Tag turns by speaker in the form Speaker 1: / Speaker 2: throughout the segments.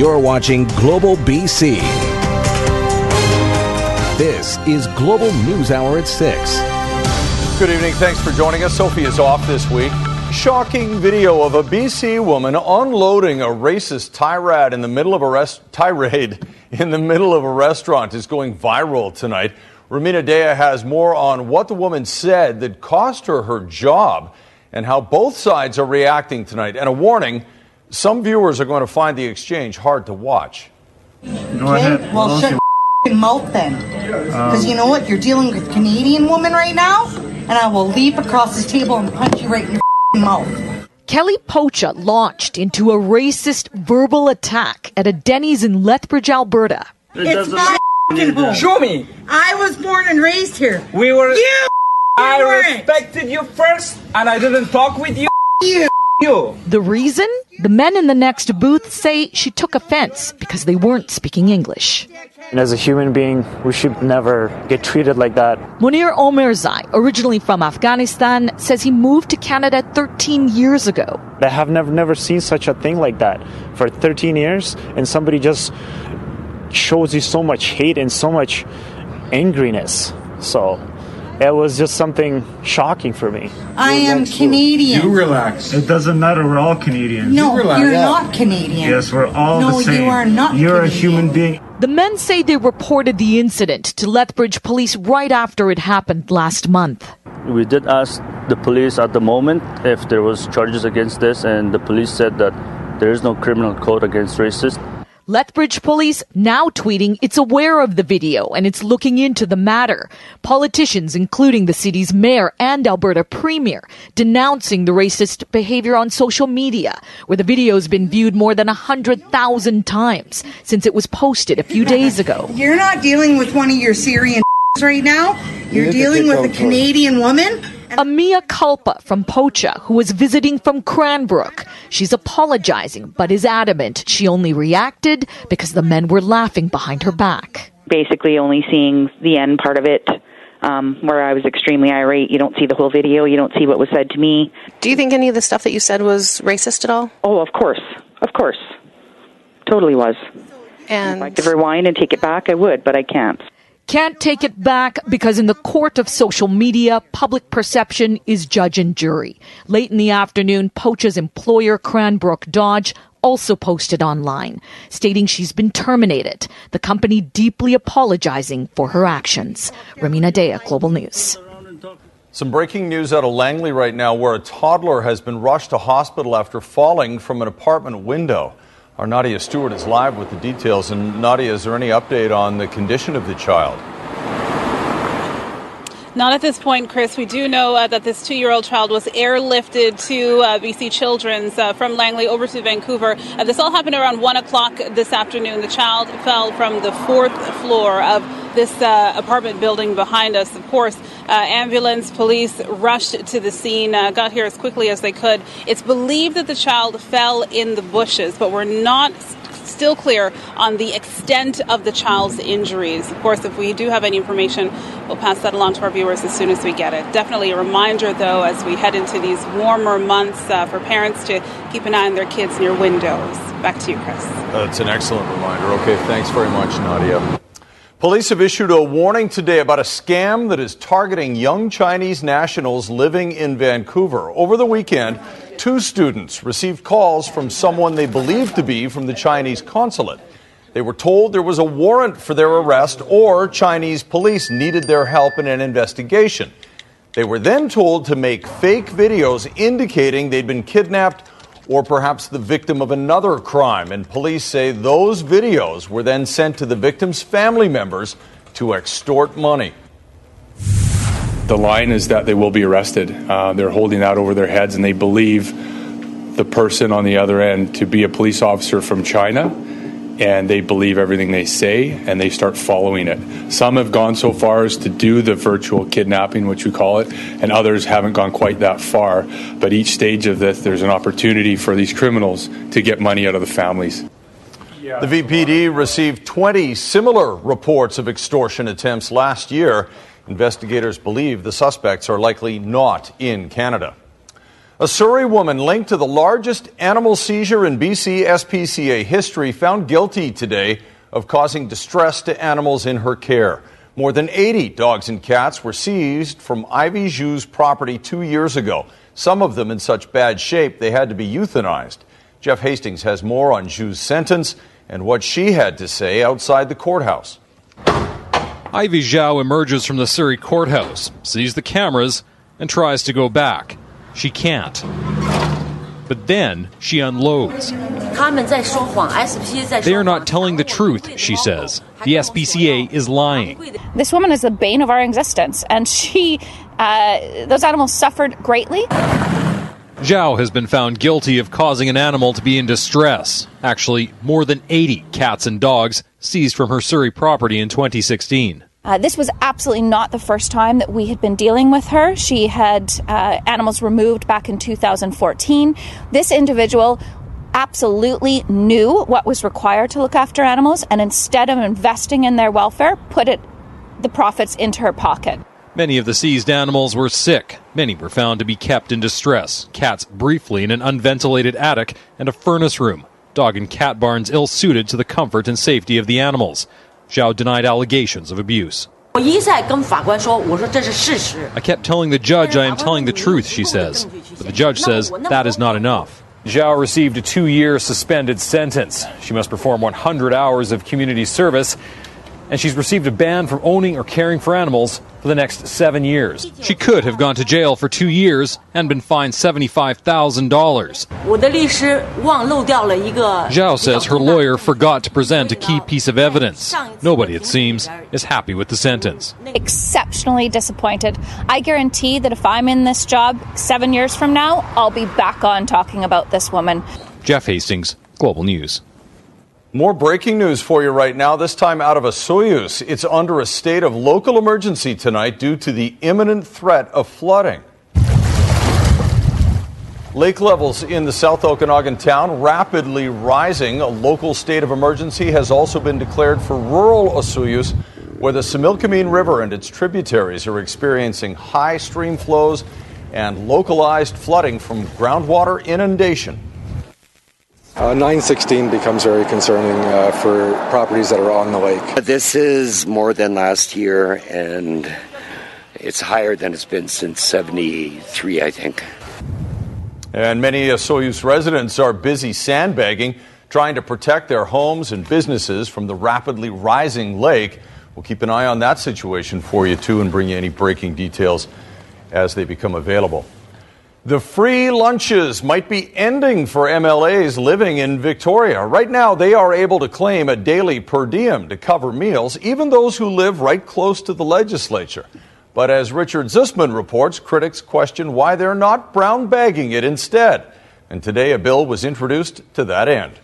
Speaker 1: You're watching Global BC. This is Global News Hour at 6.
Speaker 2: Good evening. Thanks for joining us. Sophie is off this week. Shocking video of a BC woman unloading a racist tirade in the middle of a rest- tirade in the middle of a restaurant is going viral tonight. Rumina Daya has more on what the woman said that cost her her job and how both sides are reacting tonight. And a warning some viewers are going to find the exchange hard to watch.
Speaker 3: Go ahead. Well, shut your mouth then. Because you um, know what? You're dealing with a Canadian woman right now, and I will leap across this table and punch you right in your mouth.
Speaker 4: Kelly Pocha launched into a racist verbal attack at a Denny's in Lethbridge, Alberta.
Speaker 3: It's my f***ing home.
Speaker 5: Show me.
Speaker 3: I was born and raised here.
Speaker 5: We were.
Speaker 3: You
Speaker 5: I
Speaker 3: weren't.
Speaker 5: respected you first, and I didn't talk with you.
Speaker 3: You.
Speaker 5: You.
Speaker 4: The reason? The men in the next booth say she took offense because they weren't speaking English.
Speaker 6: And as a human being, we should never get treated like that.
Speaker 4: Munir Omerzai, originally from Afghanistan, says he moved to Canada 13 years ago.
Speaker 6: I have never never seen such a thing like that for 13 years, and somebody just shows you so much hate and so much angriness. So it was just something shocking for me.
Speaker 3: I am Canadian.
Speaker 7: You relax.
Speaker 8: It doesn't matter. We're all Canadians.
Speaker 3: no,
Speaker 7: relax.
Speaker 3: you're
Speaker 7: Yeah.
Speaker 3: not Canadian.
Speaker 8: Yes, we're all
Speaker 3: no,
Speaker 8: the same.
Speaker 3: No, you are not.
Speaker 8: You're a human being.
Speaker 4: The men say they reported the incident to Lethbridge police right after it happened last month.
Speaker 9: We did ask the police at the moment if there was charges against this, and the police said that there is no criminal code against racist.
Speaker 4: Lethbridge police now tweeting it's aware of the video and it's looking into the matter. Politicians, including the city's mayor and Alberta premier, denouncing the racist behavior on social media, where the video's been viewed more than 100,000 times since it was posted a few days ago.
Speaker 3: You're not dealing with one of your Syrian right now. You're dealing with a Canadian woman.
Speaker 4: A Mea Culpa from Pocha, who was visiting from Cranbrook. She's apologizing, but is adamant she only reacted because the men were laughing behind her back.
Speaker 10: basically only seeing the end part of it um, where I was extremely irate. You don't see the whole video. You don't see what was said to me.
Speaker 11: Do you think any of the stuff that you said was racist at all?
Speaker 10: Oh, of course. Of course. Totally was. If I
Speaker 11: And
Speaker 10: could rewind and take it back, I would, but I can't.
Speaker 4: Can't take it back because in the court of social media, public perception is judge and jury. Late in the afternoon, Pocha's employer, Cranbrook Dodge, also posted online, stating she's been terminated. The company deeply apologizing for her actions. Rumina Daya, Global News.
Speaker 2: Some breaking news out of Langley right now where a toddler has been rushed to hospital after falling from an apartment window. Our Nadia Stewart is live with the details. And Nadia, is there any update on the condition of the child?
Speaker 12: Not at this point, Chris. We do know uh, that this two year old child was airlifted to uh, BC Children's uh, from Langley over to Vancouver. Uh, this all happened around 1 o'clock this afternoon. The child fell from the fourth floor of this uh, apartment building behind us. Of course, uh, ambulance, police rushed to the scene, got here as quickly as they could. It's believed that the child fell in the bushes, but we're not still clear on the extent of the child's injuries. Of course, if we do have any information, we'll pass that along to our viewers as soon as we get it. Definitely a reminder, though, as we head into these warmer months uh, for parents to keep an eye on their kids near windows. Back to you, Chris.
Speaker 2: That's an excellent reminder. Okay, thanks very much, Nadia. Police have issued a warning today about a scam that is targeting young Chinese nationals living in Vancouver. Over the weekend, two students received calls from someone they believed to be from the Chinese consulate. They were told there was a warrant for their arrest or Chinese police needed their help in an investigation. They were then told to make fake videos indicating they'd been kidnapped or perhaps the victim of another crime. And police say those videos were then sent to the victim's family members to extort money.
Speaker 13: The line is that they will be arrested. Uh, they're holding that over their heads, and they believe the person on the other end to be a police officer from China, and they believe everything they say, and they start following it. Some have gone so far as to do the virtual kidnapping, which we call it, and others haven't gone quite that far. But each stage of this, there's an opportunity for these criminals to get money out of the families.
Speaker 2: The VPD received 20 similar reports of extortion attempts last year. Investigators believe the suspects are likely not in Canada. A Surrey woman linked to the largest animal seizure in BC SPCA history found guilty today of causing distress to animals in her care. More than 80 dogs and cats were seized from Ivy Zhao's property two years ago, some of them in such bad shape they had to be euthanized. Jeff Hastings has more on Zhao's sentence and what she had to say outside the courthouse.
Speaker 7: Ivy Zhao emerges from the Surrey courthouse, sees the cameras, and tries to go back. She can't. But then she unloads. They are not telling the truth, she says. The SPCA is lying.
Speaker 14: This woman is the bane of our existence, and she, uh, those animals suffered greatly.
Speaker 7: Zhao has been found guilty of causing an animal to be in distress. Actually, more than 80 cats and dogs seized from her Surrey property in 2016.
Speaker 14: Uh, this was absolutely not the first time that we had been dealing with her. She had uh, animals removed back in 2014. This individual absolutely knew what was required to look after animals, and instead of investing in their welfare, put it the profits into her pocket.
Speaker 7: Many of the seized animals were sick. Many were found to be kept in distress. Cats briefly in an unventilated attic and a furnace room. Dog and cat barns ill suited to the comfort and safety of the animals. Zhao denied allegations of abuse. I kept telling the judge I am telling the truth, she says. But the judge says that is not enough. Zhao received a two year suspended sentence. She must perform 100 hours of community service, and she's received a ban from owning or caring for animals for the next seven years. She could have gone to jail for two years and been fined $75,000. Zhao says her lawyer forgot to present a key piece of evidence. Nobody, it seems, is happy with the sentence.
Speaker 14: Exceptionally disappointed. I guarantee that if I'm in this job seven years from now, I'll be back on talking about this woman.
Speaker 7: Jeff Hastings, Global News.
Speaker 2: More breaking news for you right now, this time out of Osoyoos. It's under a state of local emergency tonight due to the imminent threat of flooding. Lake levels in the South Okanagan town rapidly rising. A local state of emergency has also been declared for rural Osoyoos, where the Similkameen River and its tributaries are experiencing high stream flows and localized flooding from groundwater inundation.
Speaker 15: Uh, 916 becomes very concerning uh, for properties that are on the lake.
Speaker 16: This is more than last year, and it's higher than it's been since 73, I think.
Speaker 2: And many Osoyoos residents are busy sandbagging, trying to protect their homes and businesses from the rapidly rising lake. We'll keep an eye on that situation for you, too, and bring you any breaking details as they become available. The free lunches might be ending for MLAs living in Victoria. Right now, they are able to claim a daily per diem to cover meals, even those who live right close to the legislature. But as Richard Zussman reports, critics question why they're not brown bagging it instead. And today, a bill was introduced to that end.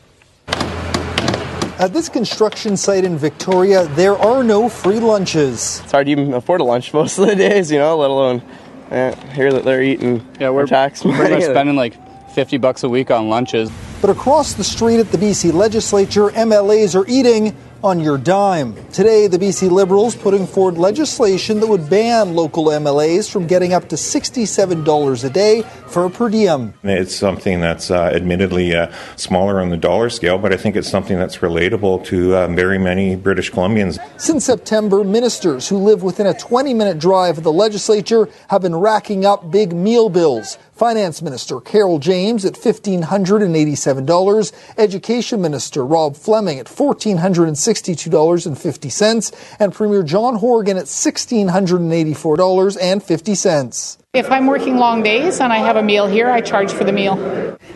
Speaker 17: At this construction site in Victoria, there are no free lunches.
Speaker 18: It's hard to even afford a lunch most of the days, you know, let alone yeah, hear that they're eating
Speaker 19: yeah, we're,
Speaker 18: tax
Speaker 19: we're spending like 50 bucks a week on lunches.
Speaker 17: But across the street at the BC legislature, MLAs are eating on your dime. Today, the BC Liberals putting forward legislation that would ban local MLAs from getting up to $67 a day for a per diem.
Speaker 20: It's something that's uh, admittedly uh, smaller on the dollar scale, but I think it's something that's relatable to uh, very many British Columbians.
Speaker 17: Since September, ministers who live within a 20 minute drive of the legislature have been racking up big meal bills. Finance Minister Carole James at $1,587, Education Minister Rob Fleming at $1,462.50, and Premier John Horgan at $1,684.50.
Speaker 21: If I'm working long days and I have a meal here, I charge for the meal.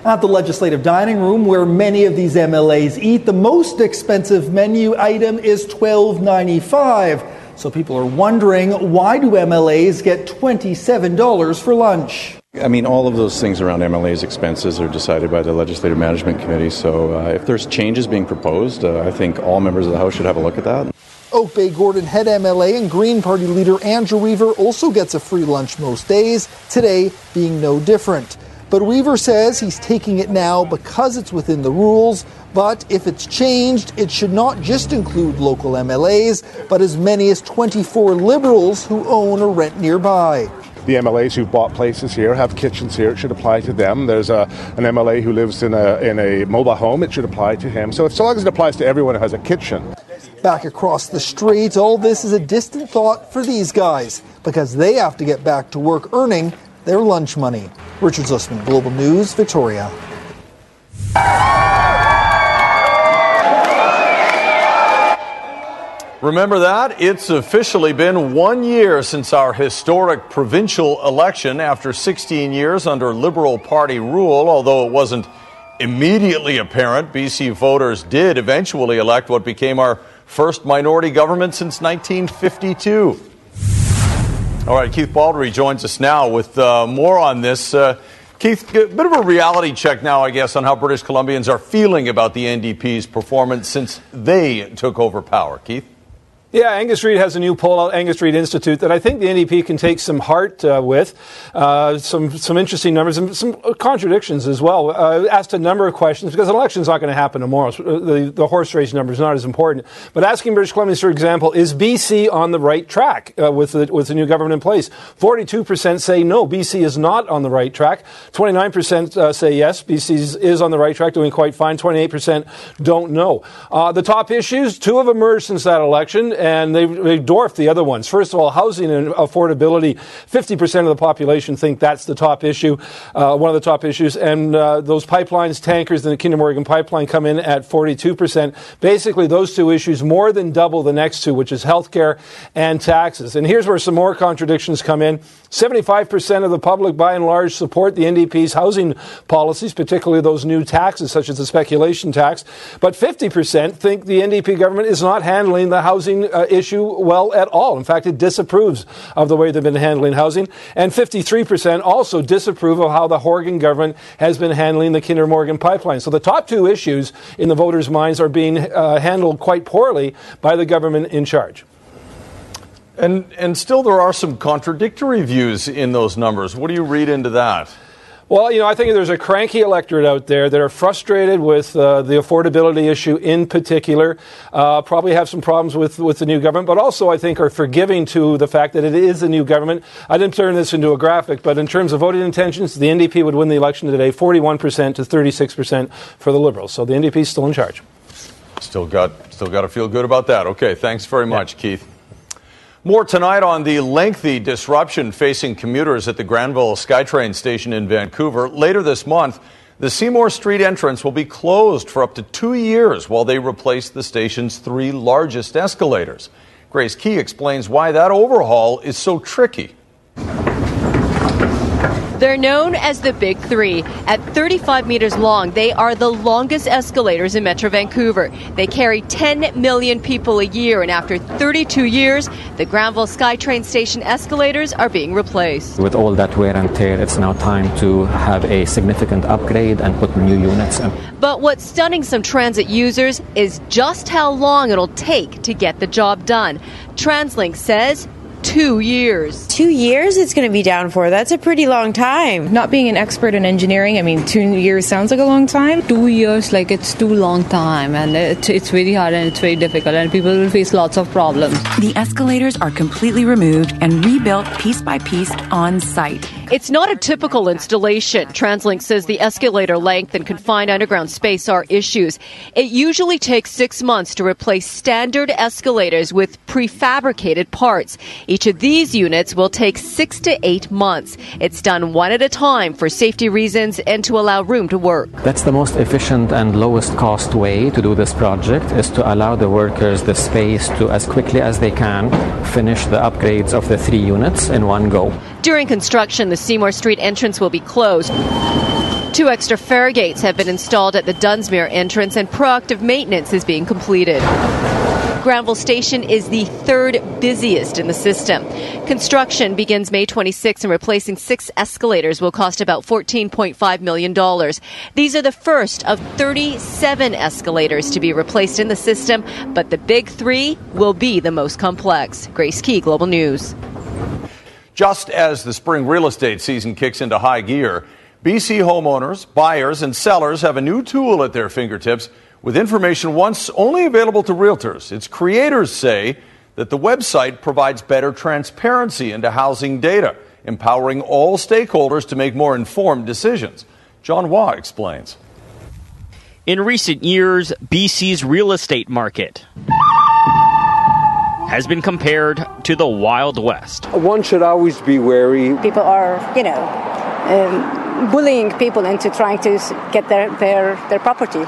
Speaker 17: At the legislative dining room, where many of these MLAs eat, the most expensive menu item is $12.95. So people are wondering why do MLAs get $27 for lunch?
Speaker 22: I mean, all of those things around MLA's expenses are decided by the Legislative Management Committee. So uh, if there's changes being proposed, uh, I think all members of the House should have a look at that.
Speaker 17: Oak Bay Gordon head MLA and Green Party leader Andrew Weaver also gets a free lunch most days, today being no different. But Weaver says he's taking it now because it's within the rules. But if it's changed, it should not just include local MLAs, but as many as 24 Liberals who own or rent nearby.
Speaker 23: the MLAs who've bought places here have kitchens here. It should apply to them. There's a, an MLA who lives in a, in a mobile home. It should apply to him. So, if, so long as it applies to everyone who has a kitchen.
Speaker 17: Back across the street, all this is a distant thought for these guys because they have to get back to work earning their lunch money. Richard Zussman, Global News, Victoria.
Speaker 2: Remember that? It's officially been one year since our historic provincial election after 16 years under Liberal Party rule. Although it wasn't immediately apparent, BC voters did eventually elect what became our first minority government since 1952. All right, Keith Baldrey joins us now with uh, more on this. Uh, Keith, a bit of a reality check now, I guess, on how British Columbians are feeling about the NDP's performance since they took over power. Keith?
Speaker 24: Yeah, Angus Reid has a new poll out, Angus Reid Institute, that I think the NDP can take some heart uh, with. Uh, some some interesting numbers and some contradictions as well. Uh, asked a number of questions because an election's not going to happen tomorrow. So uh, the, the horse race number is not as important. But asking British Columbians, for example, is BC on the right track uh, with the, with the new government in place? Forty-two percent say no, BC is not on the right track. Twenty-nine percent uh, say yes, BC is on the right track, doing quite fine. Twenty-eight percent don't know. the top issues, two have emerged since that election and they, they dwarf the other ones. First of all, housing and affordability. 50% of the population think that's the top issue, uh, one of the top issues. And uh, those pipelines, tankers, and the Kinder Morgan pipeline come in at 42%. Basically, those two issues more than double the next two, which is healthcare and taxes. And here's where some more contradictions come in. 75% of the public, by and large, support the NDP's housing policies, particularly those new taxes, such as the speculation tax. But 50% think the NDP government is not handling the housing uh, issue well at all. In fact, it disapproves of the way they've been handling housing. And 53% also disapprove of how the Horgan government has been handling the Kinder Morgan pipeline. So the top two issues in the voters' minds are being uh, handled quite poorly by the government in charge.
Speaker 2: And, and still, there are some contradictory views in those numbers. What do you read into that?
Speaker 24: Well, you know, I think there's a cranky electorate out there that are frustrated with uh, the affordability issue in particular. Uh, probably have some problems with, with the new government, but also I think are forgiving to the fact that it is a new government. I didn't turn this into a graphic, but in terms of voting intentions, the NDP would win the election today 41% to 36% for the Liberals. So the NDP is still in charge.
Speaker 2: Still got, still got to feel good about that. Okay, thanks very much, yeah. Keith. More tonight on the lengthy disruption facing commuters at the Granville SkyTrain station in Vancouver. Later this month, the Seymour Street entrance will be closed for up to two years while they replace the station's three largest escalators. Grace Ke explains why that overhaul is so tricky.
Speaker 25: They're known as the Big Three. At 35 meters long, they are the longest escalators in Metro Vancouver. They carry 10 million people a year, and after 32 years, the Granville SkyTrain station escalators are being replaced.
Speaker 26: With all that wear and tear, it's now time to have a significant upgrade and put new units in.
Speaker 25: But what's stunning some transit users is just how long it'll take to get the job done. TransLink says two years.
Speaker 27: Two years it's going to be down for. That's a pretty long time.
Speaker 28: Not being an expert in engineering, I mean, two years sounds like a long time.
Speaker 29: Two years, like it's too long time, and it, it's very hard and it's very difficult, and people will face lots of problems.
Speaker 30: The escalators are completely removed and rebuilt piece by piece on site.
Speaker 25: It's not a typical installation. TransLink says the escalator length and confined underground space are issues. It usually takes six months to replace standard escalators with prefabricated parts. Each of these units will take six to eight months. It's done one at a time for safety reasons and to allow room to work.
Speaker 26: That's the most efficient and lowest cost way to do this project is to allow the workers the space to, as quickly as they can, finish the upgrades of the three units in one go.
Speaker 25: During construction, the Seymour Street entrance will be closed. Two extra fare gates have been installed at the Dunsmuir entrance, and proactive maintenance is being completed. Granville Station is the third busiest in the system. Construction begins May 26 and replacing six escalators will cost about $14.5 million. These are the first of 37 escalators to be replaced in the system, but the big three will be the most complex. Grace Ke, Global News.
Speaker 2: Just as the spring real estate season kicks into high gear, BC homeowners, buyers, and sellers have a new tool at their fingertips with information once only available to realtors. Its creators say that the website provides better transparency into housing data empowering all stakeholders to make more informed decisions. John Hua explains.
Speaker 31: In recent years, BC's real estate market has been compared to the Wild West.
Speaker 32: One should always be wary.
Speaker 33: People are, you know, um, bullying people into trying to get their, their, their property.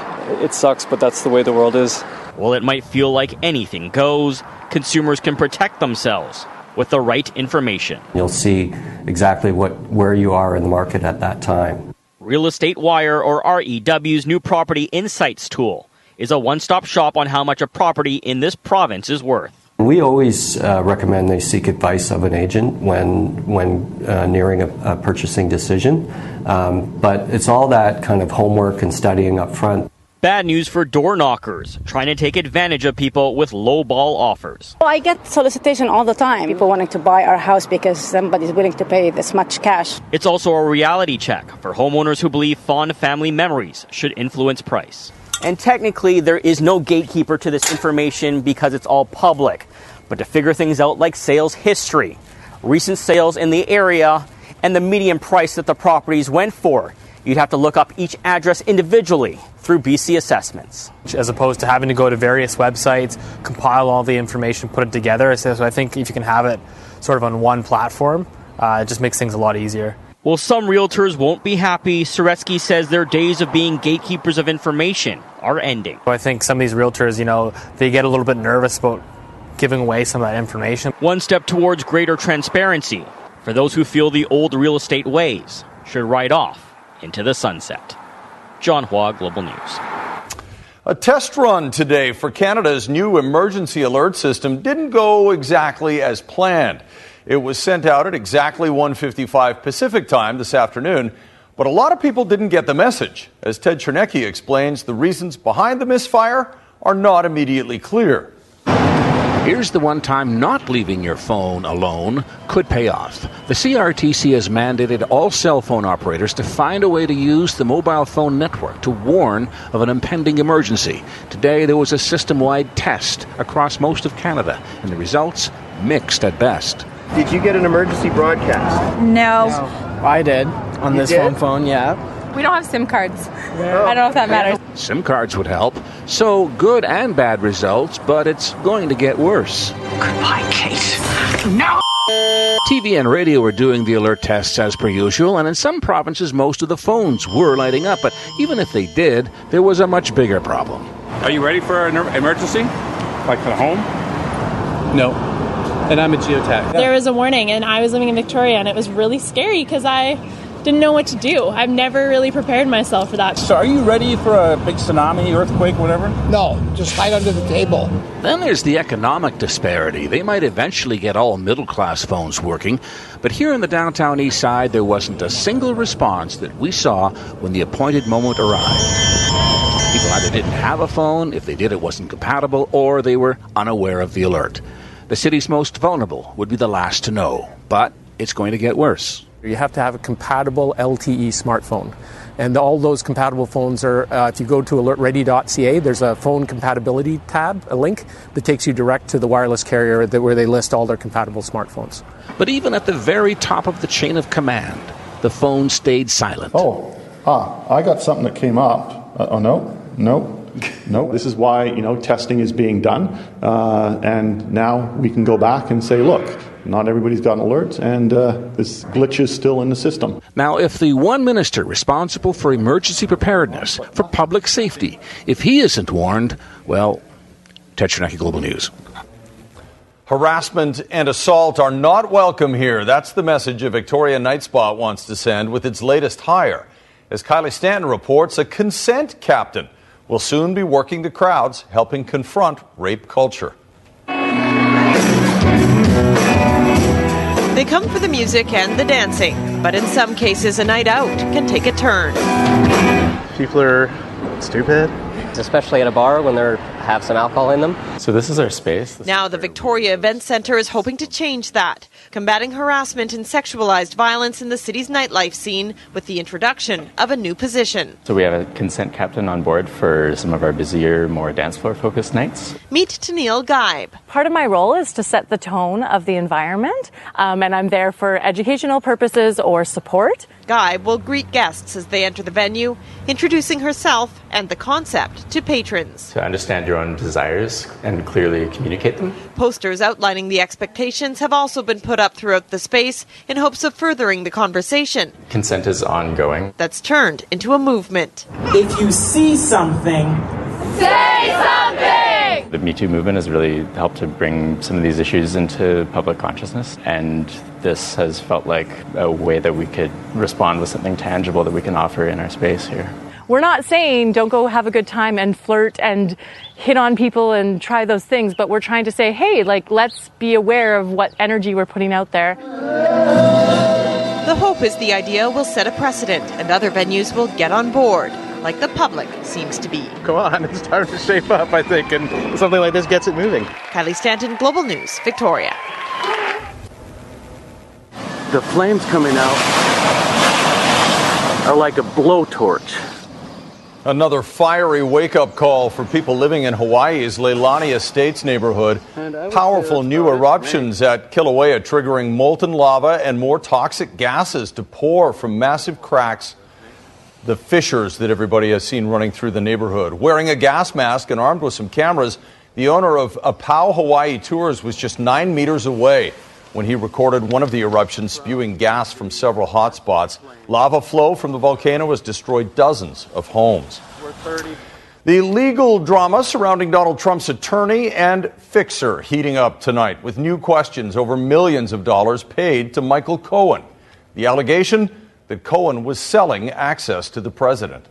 Speaker 34: It sucks, but that's the way the world is.
Speaker 31: While it might feel like anything goes, consumers can protect themselves with the right information.
Speaker 26: You'll see exactly what where you are in the market at that time.
Speaker 31: Real Estate Wire or REW's new property insights tool is a one-stop shop on how much a property in this province is worth.
Speaker 26: We always uh, recommend they seek advice of an agent when when uh, nearing a, a, purchasing decision. Um, but it's all that kind of homework and studying up front.
Speaker 31: Bad news for door knockers trying to take advantage of people with low ball offers.
Speaker 33: Well, I get solicitation all the time. People wanting to buy our house because somebody's willing to pay this much cash.
Speaker 31: It's also a reality check for homeowners who believe fond family memories should influence price. And technically, there is no gatekeeper to this information because it's all public. But to figure things out like sales history, recent sales in the area, and the median price that the properties went for, you'd have to look up each address individually through BC assessments.
Speaker 35: As opposed to having to go to various websites, compile all the information, put it together. So I think if you can have it sort of on one platform, uh, it just makes things a lot easier.
Speaker 31: While some realtors won't be happy, Soretsky says their days of being gatekeepers of information are ending.
Speaker 35: I think some of these realtors, you know, they get a little bit nervous about giving away some of that information.
Speaker 31: One step towards greater transparency for those who feel the old real estate ways should ride off into the sunset. John Hua, Global News.
Speaker 2: A test run today for Canada's new emergency alert system didn't go exactly as planned. It was sent out at exactly 1:55 Pacific time this afternoon, but a lot of people didn't get the message. As Ted Chernecki explains, the reasons behind the misfire are not immediately clear.
Speaker 36: Here's the one time not leaving your phone alone could pay off. The CRTC has mandated all cell phone operators to find a way to use the mobile phone network to warn of an impending emergency. Today, there was a system wide test across most of Canada, and the results mixed at best.
Speaker 8: Did you get an emergency broadcast?
Speaker 37: No.
Speaker 8: no.
Speaker 37: I
Speaker 8: did
Speaker 37: on
Speaker 8: you
Speaker 37: this
Speaker 8: did?
Speaker 37: phone phone, yeah. We don't have SIM cards. No. I don't know if that matters.
Speaker 36: SIM cards would help. So good and bad results, but it's going to get worse.
Speaker 37: Goodbye, Kate. No!
Speaker 36: TV and radio were doing the alert tests as per usual, and in some provinces, most of the phones were lighting up. But even if they did, there was a much bigger problem.
Speaker 38: Are you ready for an emergency? Like at home? No. And I'm a geotech.
Speaker 39: There was a warning, and I was living in Victoria, and it was really scary because I didn't know what to do. I've never really prepared myself for that.
Speaker 38: So, are you ready for a big tsunami, earthquake, whatever?
Speaker 40: No, just hide under the table.
Speaker 36: Then there's the economic disparity. They might eventually get all middle class phones working, but here in the downtown east side, there wasn't a single response that we saw when the appointed moment arrived. People either didn't have a phone, if they did, it wasn't compatible, or they were unaware of the alert. The city's most vulnerable would be the last to know, but it's going to get worse.
Speaker 41: You have to have a compatible LTE smartphone. And all those compatible phones are, uh, if you go to alertready.ca, there's a phone compatibility tab, a link that takes you direct to the wireless carrier that, where they list all their compatible smartphones.
Speaker 36: But even at the very top of the chain of command, the phone stayed silent.
Speaker 42: Oh, ah, I got something that came up. Uh, oh, no, no, no. This is why, you know, testing is being done. Uh, and now we can go back and say, look, not everybody's got an alert, and uh, this glitch is still in the system.
Speaker 36: Now, if the one minister responsible for emergency preparedness, for public safety, if he isn't warned, well, Ted Chernecki, Global News.
Speaker 2: Harassment and assault are not welcome here. That's the message a Victoria Night Spot wants to send with its latest hire. As Kylie Stanton reports, a consent captain will soon be working the crowds, helping confront rape culture.
Speaker 43: They come for the music and the dancing, but in some cases, a night out can take a turn.
Speaker 44: People are stupid.
Speaker 45: Especially at a bar when they have some alcohol in them.
Speaker 44: So, this is our space.
Speaker 43: Now, the Victoria Event Centre is hoping to change that. Combating harassment and sexualized violence in the city's nightlife scene with the introduction of a new position.
Speaker 44: So we have a consent captain on board for some of our busier, more dance floor focused nights.
Speaker 43: Meet Tennille Geib.
Speaker 39: Part of my role is to set the tone of the environment, um, and I'm there for educational purposes or support.
Speaker 43: Geib will greet guests as they enter the venue, introducing herself and the concept to patrons.
Speaker 44: To understand your own desires and clearly communicate them.
Speaker 43: Posters outlining the expectations have also been put up throughout the space in hopes of furthering the conversation.
Speaker 44: Consent is ongoing.
Speaker 43: That's turned into a movement.
Speaker 46: If you see something,
Speaker 44: say something! The Me Too movement has really helped to bring some of these issues into public consciousness, and this has felt like a way that we could respond with something tangible that we can offer in our space here.
Speaker 39: We're not saying don't go have a good time and flirt and hit on people and try those things, but we're trying to say, hey, like, let's be aware of what energy we're putting out there.
Speaker 43: The hope is the idea will set a precedent and other venues will get on board, like the public seems to be.
Speaker 47: Come on, it's time to shape up, I think, and something like this gets it moving.
Speaker 43: Kylie Stanton, Global News, Victoria.
Speaker 48: The flames coming out are like a blowtorch.
Speaker 2: Another fiery wake up call for people living in Hawaii's Leilani Estates neighborhood. Powerful new eruptions at Kilauea triggering molten lava and more toxic gases to pour from massive cracks. The fissures that everybody has seen running through the neighborhood. Wearing a gas mask and armed with some cameras, the owner of Apau Hawaii Tours was just nine meters away when he recorded one of the eruptions spewing gas from several hotspots. Lava flow from the volcano has destroyed dozens of homes. The legal drama surrounding Donald Trump's attorney and fixer heating up tonight with new questions over millions of dollars paid to Michael Cohen. The allegation that Cohen was selling access to the president.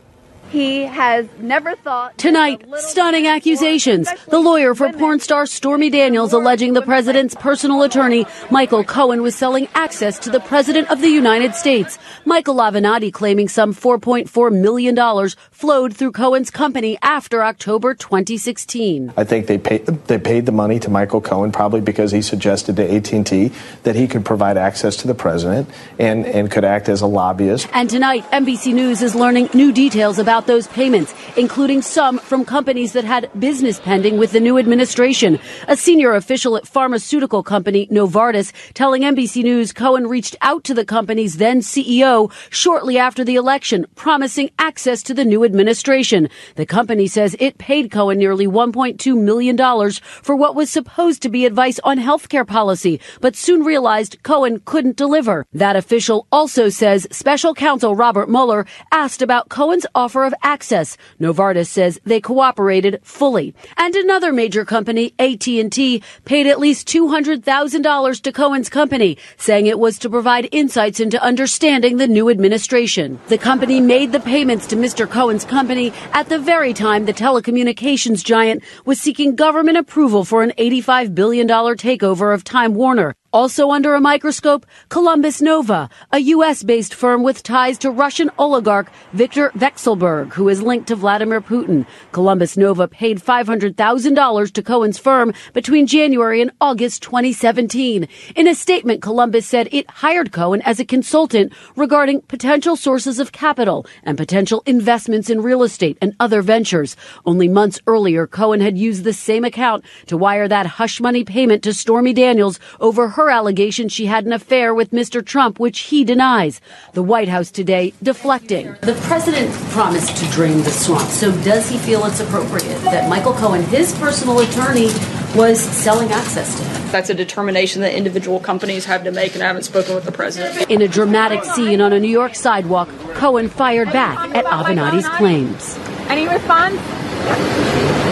Speaker 49: He has never thought.
Speaker 50: Tonight, stunning accusations. The lawyer for porn star Stormy Daniels alleging the president's personal attorney, Michael Cohen, was selling access to the president of the United States. Michael Avenatti claiming some $4.4 million flowed through Cohen's company after October 2016.
Speaker 51: I think they paid, they paid the money to Michael Cohen probably because he suggested to AT&T that he could provide access to the president and, and could act as a lobbyist.
Speaker 50: And tonight, NBC News is learning new details about those payments, including some from companies that had business pending with the new administration. A senior official at pharmaceutical company Novartis telling NBC News Cohen reached out to the company's then CEO shortly after the election, promising access to the new administration. The company says it paid Cohen nearly $1.2 million for what was supposed to be advice on healthcare policy, but soon realized Cohen couldn't deliver. That official also says special counsel Robert Mueller asked about Cohen's offer of access. Novartis says they cooperated fully. And another major company, AT&T, paid at least $200,000 to Cohen's company, saying it was to provide insights into understanding the new administration. The company made the payments to Mr. Cohen's company at the very time the telecommunications giant was seeking government approval for an $85 billion takeover of Time Warner. Also under a microscope, Columbus Nova, a U.S. based firm with ties to Russian oligarch Viktor Vekselberg, who is linked to Vladimir Putin. Columbus Nova paid $500,000 to Cohen's firm between January and August 2017. In a statement, Columbus said it hired Cohen as a consultant regarding potential sources of capital and potential investments in real estate and other ventures. Only months earlier, Cohen had used the same account to wire that hush money payment to Stormy Daniels over her her allegation she had an affair with Mr. Trump, which he denies. The White House today deflecting. The president promised to drain the swamp. So does he feel it's appropriate that Michael Cohen, his personal attorney, was selling access to him?
Speaker 52: That's a determination that individual companies have to make, and I haven't spoken with the president.
Speaker 50: In a dramatic scene on a New York sidewalk, Cohen fired back at Avenatti's claims.
Speaker 53: Any response?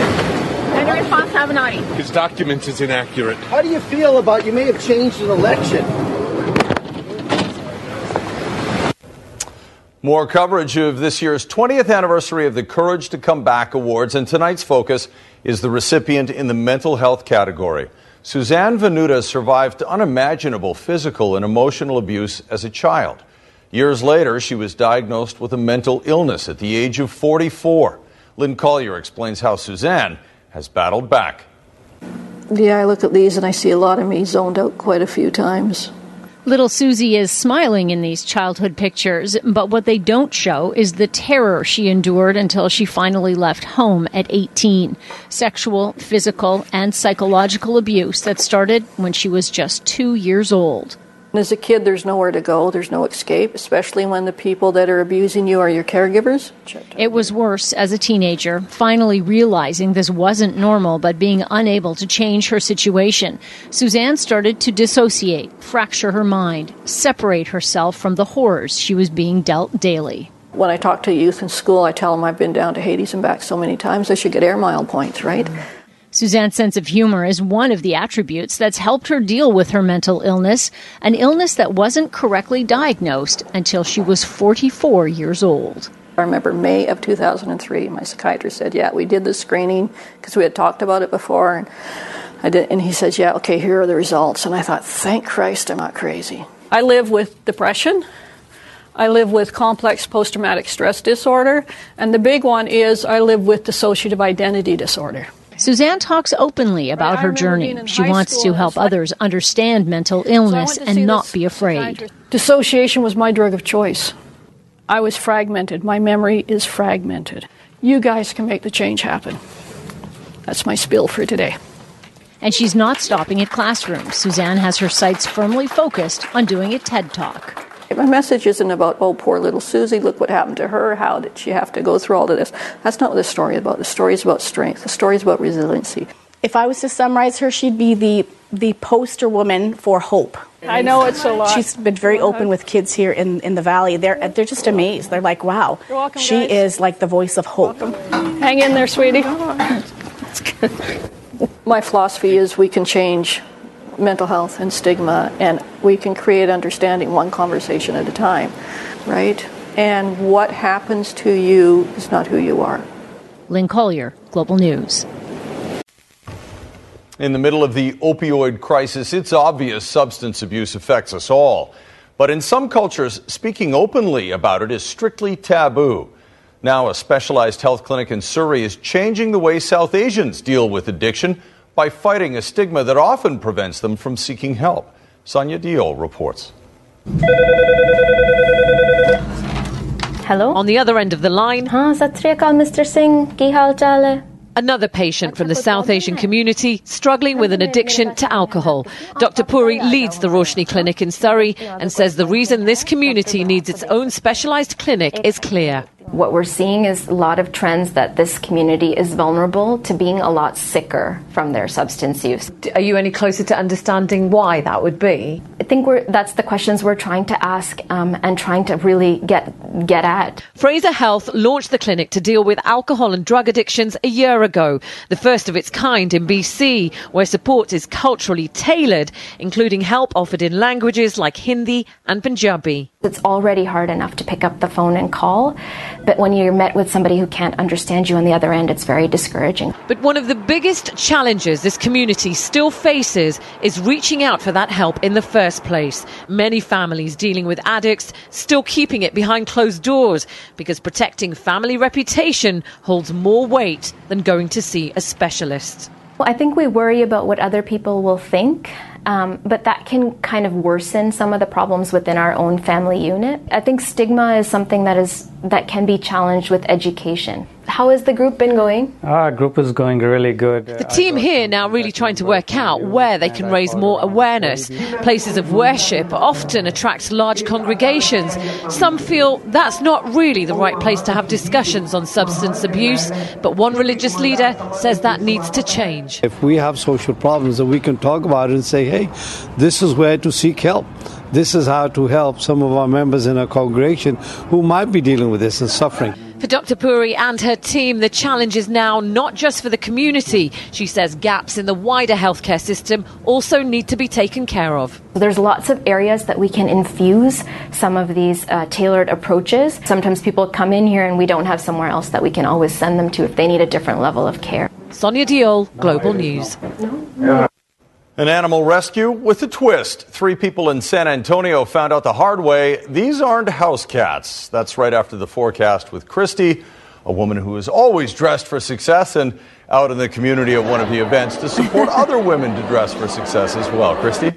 Speaker 53: Any response to Avenatti?
Speaker 47: His document is inaccurate.
Speaker 54: How do you feel about you may have changed an election?
Speaker 2: More coverage of this year's 20th anniversary of the Courage to Come Back Awards, and tonight's focus is the recipient in the mental health category. Suzanne Venuta survived unimaginable physical and emotional abuse as a child. Years later, she was diagnosed with a mental illness at the age of 44. Lynn Colliar explains how Suzanne has battled back.
Speaker 37: Yeah, I look at these and I see a lot of me zoned out quite a few times.
Speaker 55: Little Susie is smiling in these childhood pictures, but what they don't show is the terror she endured until she finally left home at 18. Sexual, physical, and psychological abuse that started when she was just two years old.
Speaker 35: As a kid, there's nowhere to go, there's no escape, especially when the people that are abusing you are your caregivers.
Speaker 55: It was worse as a teenager, finally realizing this wasn't normal but being unable to change her situation. Suzanne started to dissociate, fracture her mind, separate herself from the horrors she was being dealt daily.
Speaker 35: When I talk to youth in school, I tell them I've been down to Hades and back so many times, I should get air mile points, right? Mm-hmm.
Speaker 55: Suzanne's sense of humor is one of the attributes that's helped her deal with her mental illness, an illness that wasn't correctly diagnosed until she was 44 years old.
Speaker 35: I remember May of 2003, my psychiatrist said, Yeah, we did the screening because we had talked about it before. And, I did, and he said, Yeah, okay, here are the results. And I thought, Thank Christ I'm not crazy. I live with depression. I live with complex post traumatic stress disorder. And the big one is I live with dissociative identity disorder.
Speaker 55: Suzanne talks openly about her journey. She wants to help others understand mental illness so and not be afraid.
Speaker 35: Dissociation was my drug of choice. I was fragmented. My memory is fragmented. You guys can make the change happen. That's my spill for today.
Speaker 55: And she's not stopping at classrooms. Suzanne has her sights firmly focused on doing a TED Talk.
Speaker 35: My message isn't about, oh, poor little Susie, look what happened to her, how did she have to go through all of this. That's not what the story is about. The story is about strength, the story is about resiliency.
Speaker 32: If I was to summarize her, she'd be the, the poster woman for hope.
Speaker 35: I know it's a lot.
Speaker 32: She's been very open with kids here in, in the valley. They're, they're just amazed. They're like, wow,
Speaker 35: welcome,
Speaker 32: she
Speaker 35: guys.
Speaker 32: is like the voice of hope.
Speaker 35: Welcome. Hang in there, sweetie. My philosophy is we can change mental health and stigma, and we can create understanding one conversation at a time, right? And what happens to you is not who you are.
Speaker 55: Lynn Colliar, Global News.
Speaker 2: In the middle of the opioid crisis, it's obvious substance abuse affects us all. But in some cultures, speaking openly about it is strictly taboo. Now, a specialized health clinic in Surrey is changing the way South Asians deal with addiction by fighting a stigma that often prevents them from seeking help. Sonia Deol reports.
Speaker 56: Hello? On the other end of the line. Mr. Singh. Another patient from the South Asian community struggling with an addiction to alcohol. Dr. Puri leads the Roshni Clinic in Surrey and says the reason this community needs its own specialised clinic is clear.
Speaker 57: What we're seeing is a lot of trends that this community is vulnerable to being a lot sicker from their substance use.
Speaker 56: Are you any closer to understanding why that would be?
Speaker 57: I think we're, that's the questions we're trying to ask um, and trying to really get get at.
Speaker 56: Fraser Health launched the clinic to deal with alcohol and drug addictions a year ago, the first of its kind in BC, where support is culturally tailored, including help offered in languages like Hindi and Punjabi.
Speaker 57: It's already hard enough to pick up the phone and call. But when you're met with somebody who can't understand you on the other end, it's very discouraging.
Speaker 56: But one of the biggest challenges this community still faces is reaching out for that help in the first place. Many families dealing with addicts still keeping it behind closed doors because protecting family reputation holds more weight than going to see a specialist.
Speaker 57: Well, I think we worry about what other people will think um, but that can kind of worsen some of the problems within our own family unit. I think stigma is something that is that can be challenged with education. How has the group been going?
Speaker 58: Our group is going really good.
Speaker 56: The team here now really trying to work out where they can raise more awareness. Places of worship often attract large congregations. Some feel that's not really the right place to have discussions on substance abuse, but one religious leader says that needs to change.
Speaker 58: If we have social problems, then we can talk about it and say, hey, this is where to seek help this is how to help some of our members in our congregation who might be dealing with this and suffering.
Speaker 56: For Dr. Puri and her team, the challenge is now not just for the community. She says gaps in the wider healthcare system also need to be taken care of.
Speaker 57: There's lots of areas that we can infuse some of these uh, tailored approaches. Sometimes people come in here and we don't have somewhere else that we can always send them to if they need a different level of care.
Speaker 56: Sonia Deol, Global News.
Speaker 2: An animal rescue with a twist. Three people in San Antonio found out the hard way these aren't house cats. That's right after the forecast with Christy, a woman who is always dressed for success and out in the community at one of the events to support other women to dress for success as well. Christy?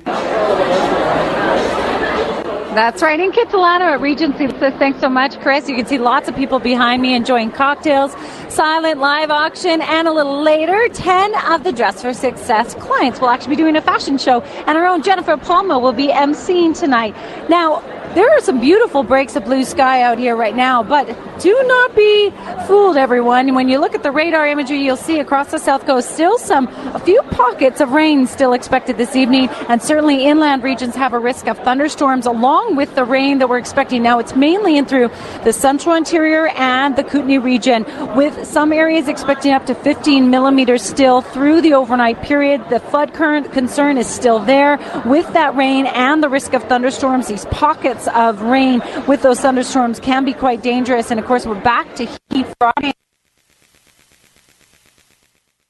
Speaker 59: That's right, in Kitsilano at Regency. Thanks so much, Chris. You can see lots of people behind me enjoying cocktails, silent live auction, and a little later, 10 of the Dress for Success clients will actually be doing a fashion show, and our own Jennifer Palma will be emceeing tonight. Now, there are some beautiful breaks of blue sky out here right now, but do not be fooled, everyone. When you look at the radar imagery, you'll see across the south coast still some, a few pockets of rain still expected this evening, and certainly inland regions have a risk of thunderstorms along with the rain that we're expecting now. It's mainly in through the central interior and the Kootenay region, with some areas expecting up to 15 millimeters still through the overnight period. The flood current concern is still there with that rain and the risk of thunderstorms. These pockets of rain with those thunderstorms can be quite dangerous. And of course, we're back to heat Friday.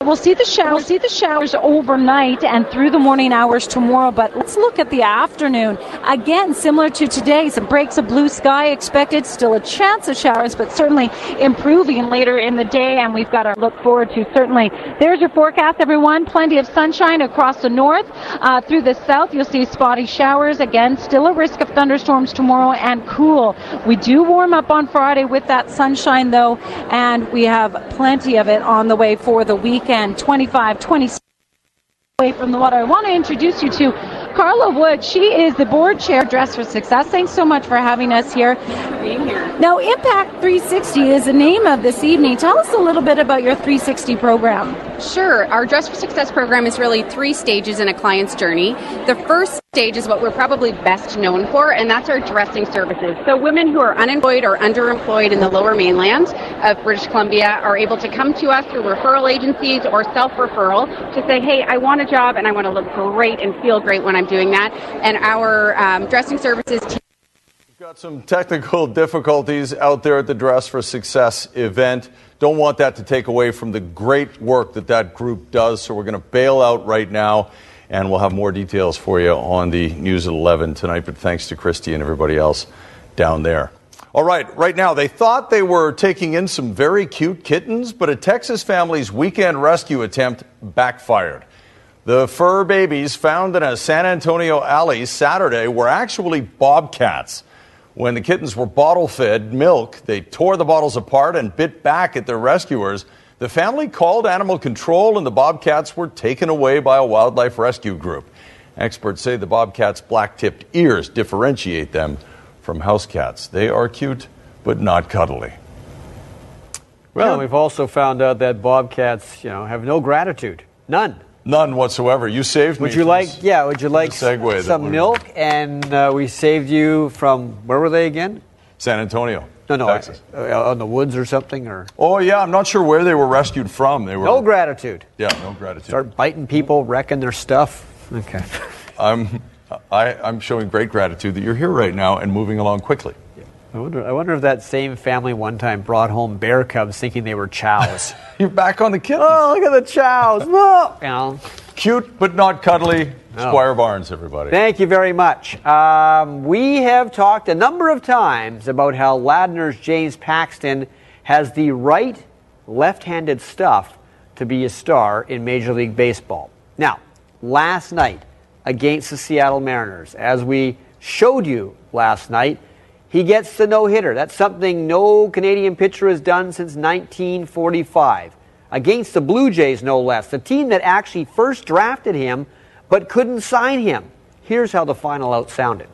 Speaker 59: We'll see the showers. We'll see the showers overnight and through the morning hours tomorrow. But let's look at the afternoon. Again, similar to today, some breaks of blue sky expected. Still a chance of showers, but certainly improving later in the day. And we've got to look forward to certainly. There's your forecast, everyone. Plenty of sunshine across the north. Uh, through the south, you'll see spotty showers. Again, still a risk of thunderstorms tomorrow and cool. We do warm up on Friday with that sunshine, though, and we have plenty of it on the way for the weekend. 25, 26 away from the water. I want to introduce you to Carla Wood. She is the board chair, Dress for Success. Thanks so much for having us here.
Speaker 37: Being here.
Speaker 59: Now, Impact 360 is the name of this evening. Tell us a little bit about your 360 program.
Speaker 37: Sure. Our Dress for Success program is really three stages in a client's journey. The first stage is what we're probably best known for, and that's our dressing services. So, women who are unemployed or underemployed in the lower mainland of British Columbia are able to come to us through referral agencies or self referral to say, hey, I want a job and I want to look great and feel great when I'm doing that. And our um, dressing services team
Speaker 2: got some technical difficulties out there at the Dress for Success event. Don't want that to take away from the great work that that group does, so we're going to bail out right now, and we'll have more details for you on the news at 11 tonight. But thanks to Christy and everybody else down there. All right, right now, they thought they were taking in some very cute kittens, but a Texas family's weekend rescue attempt backfired. The fur babies found in a San Antonio alley Saturday were actually bobcats. When the kittens were bottle fed milk, they tore the bottles apart and bit back at their rescuers. The family called animal control, and the bobcats were taken away by a wildlife rescue group. Experts say the bobcats' black tipped ears differentiate them from house cats. They are cute, but not cuddly.
Speaker 60: Well, we've also found out that bobcats, you know, have no gratitude, none.
Speaker 2: None whatsoever. You saved me.
Speaker 60: Would you like, yeah, would you like
Speaker 2: segue
Speaker 60: some milk? And uh, we saved you from where were they again?
Speaker 2: San Antonio.
Speaker 60: No, no,
Speaker 2: Texas.
Speaker 60: uh, on the woods or something, or
Speaker 2: Oh yeah, I'm not sure where they were rescued from. They were
Speaker 60: no gratitude.
Speaker 2: Yeah, no gratitude.
Speaker 60: Start biting people, wrecking their stuff. Okay.
Speaker 2: I'm I, I'm showing great gratitude that you're here right now and moving along quickly.
Speaker 60: I wonder, I wonder if that same family one time brought home bear cubs thinking they were chows.
Speaker 2: You're back on the kittens.
Speaker 60: Oh, look at the chows! Look, you know.
Speaker 2: Cute but not cuddly.
Speaker 60: Oh.
Speaker 2: Squire Barnes, everybody.
Speaker 60: Thank you very much. Um, we have talked a number of times about how Ladner's James Paxton has the right left handed stuff to be a star in Major League Baseball. Now, last night against the Seattle Mariners, as we showed you last night, he gets the no hitter. That's something no Canadian pitcher has done since 1945. Against the Blue Jays, no less, the team that actually first drafted him but couldn't sign him. Here's how the final out sounded.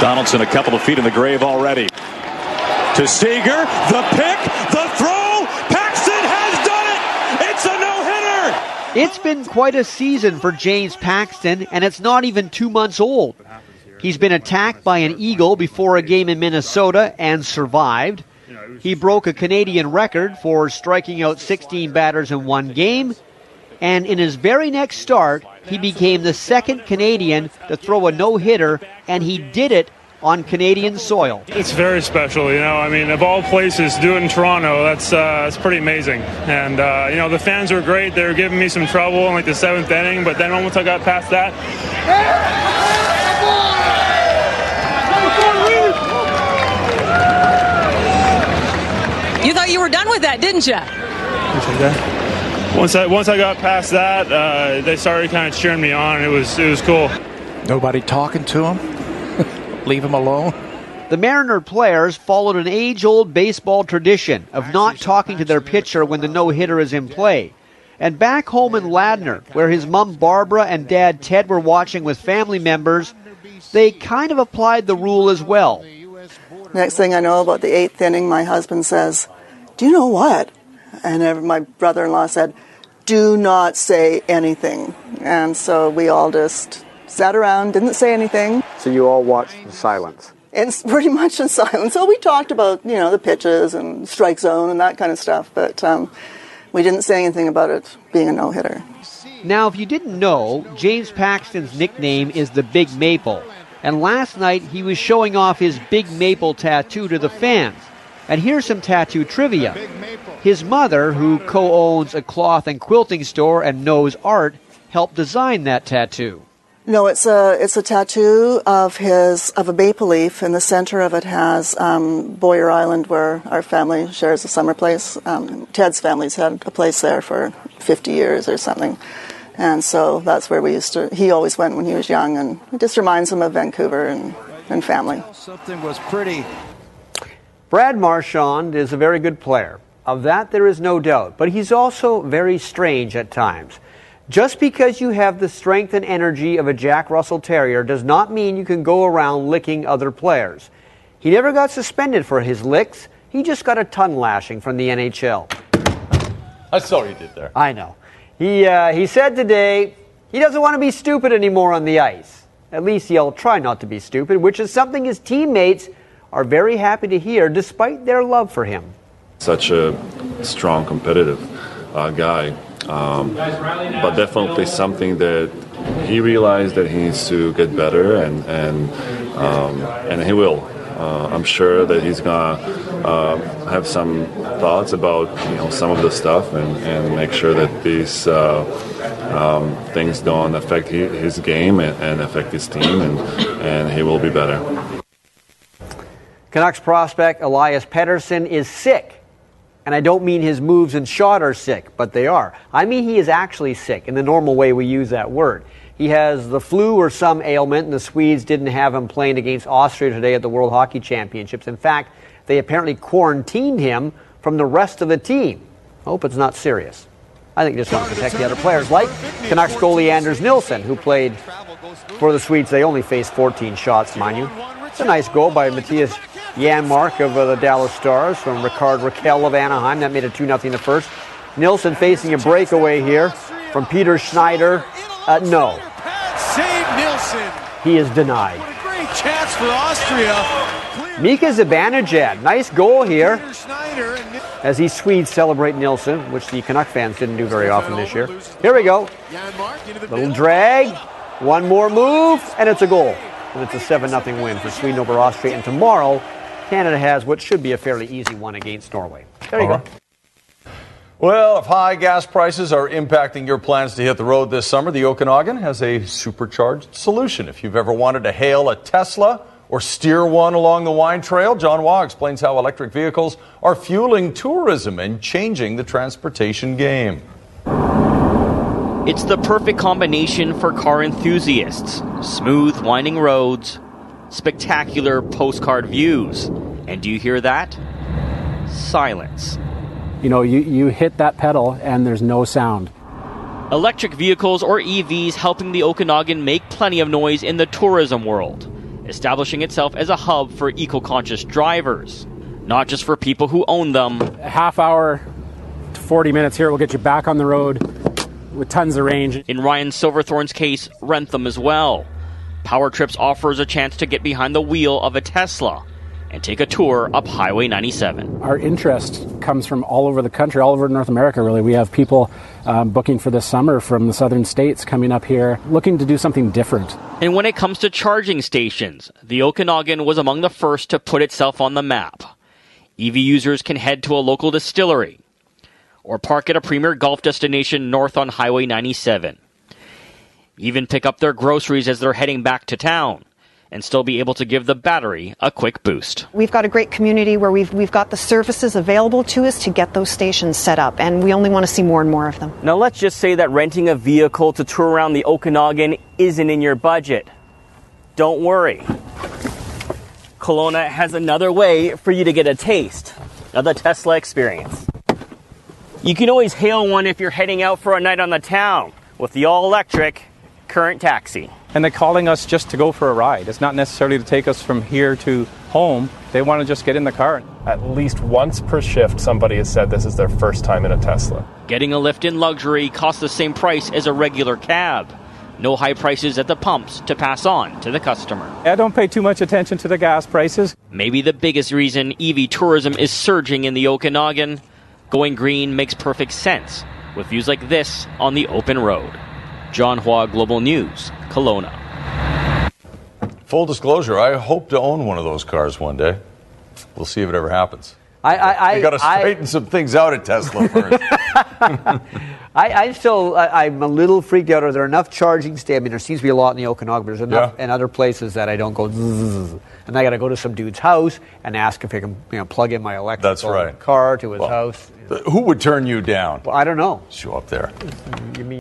Speaker 61: Donaldson a couple of feet in the grave already. To Seager, the pick, the throw. Paxton has done it. It's a no-hitter.
Speaker 62: It's been quite a season for James Paxton, and it's not even two months old. He's been attacked by an eagle before a game in Minnesota and survived. He broke a Canadian record for striking out 16 batters in one game. And in his very next start, he became the second Canadian to throw a no hitter, and he did it on Canadian soil.
Speaker 63: It's very special, you know. I mean, of all places, do it in Toronto, that's uh, that's pretty amazing. And uh, you know, the fans were great. They were giving me some trouble in like the seventh inning, but then once I got past that,
Speaker 56: You thought you were done with that, didn't you?
Speaker 63: once I once I got past that, uh, they started kind of cheering me on. It was it was cool.
Speaker 64: Nobody talking to him. Leave him alone.
Speaker 62: The Mariner players followed an age old baseball tradition of not talking to their pitcher when the no hitter is in play. And back home in Ladner, where his mom Barbara and dad Ted were watching with family members, they kind of applied the rule as well.
Speaker 65: Next thing I know about the eighth inning, my husband says, Do you know what? And my brother in law said, Do not say anything. And so we all just sat around, didn't say anything.
Speaker 60: So you all watched in silence?
Speaker 65: And pretty much in silence. So we talked about, you know, the pitches and strike zone and that kind of stuff. But um, we didn't say anything about it being a no hitter.
Speaker 62: Now, if you didn't know, James Paxton's nickname is the Big Maple. And last night he was showing off his Big Maple tattoo to the fans. And here's some tattoo trivia. His mother, who co owns a cloth and quilting store and knows art, helped design that tattoo.
Speaker 65: No, it's a it's a tattoo of his of a maple leaf. In the center of it has um, Boyer Island, where our family shares a summer place. Um, Ted's family's had a place there for 50 years or something, and so that's where we used to. He always went when he was young, and it just reminds him of Vancouver and, and family.
Speaker 64: Something was pretty.
Speaker 60: Brad Marchand is a very good player. Of that, there is no doubt. But he's also very strange at times. Just because you have the strength and energy of a Jack Russell Terrier does not mean you can go around licking other players. He never got suspended for his licks, he just got a tongue lashing from the NHL.
Speaker 2: I saw what you did there.
Speaker 60: I know. He, uh, he said today he doesn't want to be stupid anymore on the ice. At least he'll try not to be stupid, which is something his teammates are very happy to hear despite their love for him.
Speaker 66: Such a strong, competitive uh, guy um, but definitely something that he realized that he needs to get better, and and um, and he will. Uh, I'm sure that he's gonna uh, have some thoughts about you know some of the stuff and, and make sure that these uh, um, things don't affect his game and, and affect his team, and and he will be better.
Speaker 60: Canucks prospect Elias Pettersson is sick and I don't mean his moves and shot are sick, but they are. I mean he is actually sick in the normal way we use that word. He has the flu or some ailment, and the Swedes didn't have him playing against Austria today at the World Hockey Championships. In fact, they apparently quarantined him from the rest of the team. Hope it's not serious. I think just want to protect the other players, like Canucks goalie Anders Nilsson, who played for the Swedes. They only faced 14 shots, mind you. It's a nice goal by Mattias Janmark of uh, the Dallas Stars from Rickard Rakell of Anaheim. That made it 2 0 the first. Nilsson facing a breakaway here from Peter Schneider. Uh, no.
Speaker 67: Save Nilsson.
Speaker 60: He is denied.
Speaker 67: What a great chance for Austria.
Speaker 60: Mika Zibanejad, nice goal here. As these Swedes celebrate Nilsson, which the Canuck fans didn't do very often this year. Here we go. Little drag, one more move, and it's a goal. And it's a 7 0 win for Sweden over Austria. And tomorrow, Canada has what should be a fairly easy one against Norway. There you uh-huh. go.
Speaker 2: Well, if high gas prices are impacting your plans to hit the road this summer, the Okanagan has a supercharged solution. If you've ever wanted to hail a Tesla or steer one along the wine trail, John Hua explains how electric vehicles are fueling tourism and changing the transportation game.
Speaker 31: It's the perfect combination for car enthusiasts smooth, winding roads, spectacular postcard views. And do you hear that? Silence.
Speaker 68: You know, you, you hit that pedal and there's no sound.
Speaker 31: Electric vehicles or EVs helping the Okanagan make plenty of noise in the tourism world, establishing itself as a hub for eco conscious drivers, not just for people who own them.
Speaker 68: A half hour to 40 minutes here will get you back on the road with tons of range.
Speaker 31: In Ryan Silverthorne's case, rent them as well. Power Trips offers a chance to get behind the wheel of a Tesla and take a tour up Highway 97.
Speaker 68: Our interest comes from all over the country, all over North America, really. We have people um, booking for this summer from the southern states coming up here looking to do something different.
Speaker 31: And when it comes to charging stations, the Okanagan was among the first to put itself on the map. EV users can head to a local distillery or park at a premier golf destination north on Highway 97 even pick up their groceries as they're heading back to town. and still be able to give the battery a quick boost.
Speaker 69: We've got a great community where we've, we've got the services available to us to get those stations set up, and we only want to see more and more of them.
Speaker 31: Now, let's just say that renting a vehicle to tour around the Okanagan isn't in your budget. Don't worry. Kelowna has another way for you to get a taste of the Tesla experience. You can always hail one if you're heading out for a night on the town with the all electric current taxi.
Speaker 70: And they're calling us just to go for a ride. It's not necessarily to take us from here to home. They want to just get in the car.
Speaker 71: At least once per shift, somebody has said this is their first time in a Tesla.
Speaker 31: Getting a lift in luxury costs the same price as a regular cab. No high prices at the pumps to pass on to the customer.
Speaker 70: I don't pay too much attention to the gas prices.
Speaker 31: Maybe the biggest reason EV tourism is surging in the Okanagan. Going green makes perfect sense with views like this on the open road. John Hua Global News, Kelowna.
Speaker 2: Full disclosure, I hope to own one of those cars one day. We'll see if it ever happens.
Speaker 60: I, I,
Speaker 2: you got to
Speaker 60: I-
Speaker 2: straighten some things out at Tesla first.
Speaker 60: I, I still, I, I'm a little freaked out. Are there enough charging stations? I mean, there seems to be a lot in the Okanagan, but there's enough in other places that I don't go zzz, and I got to go to some dude's house and ask if I can, you know, plug in my electric
Speaker 2: That's right.
Speaker 60: car to his house.
Speaker 2: Who would turn you down?
Speaker 60: Well, I don't know.
Speaker 2: Show up there.
Speaker 60: You mean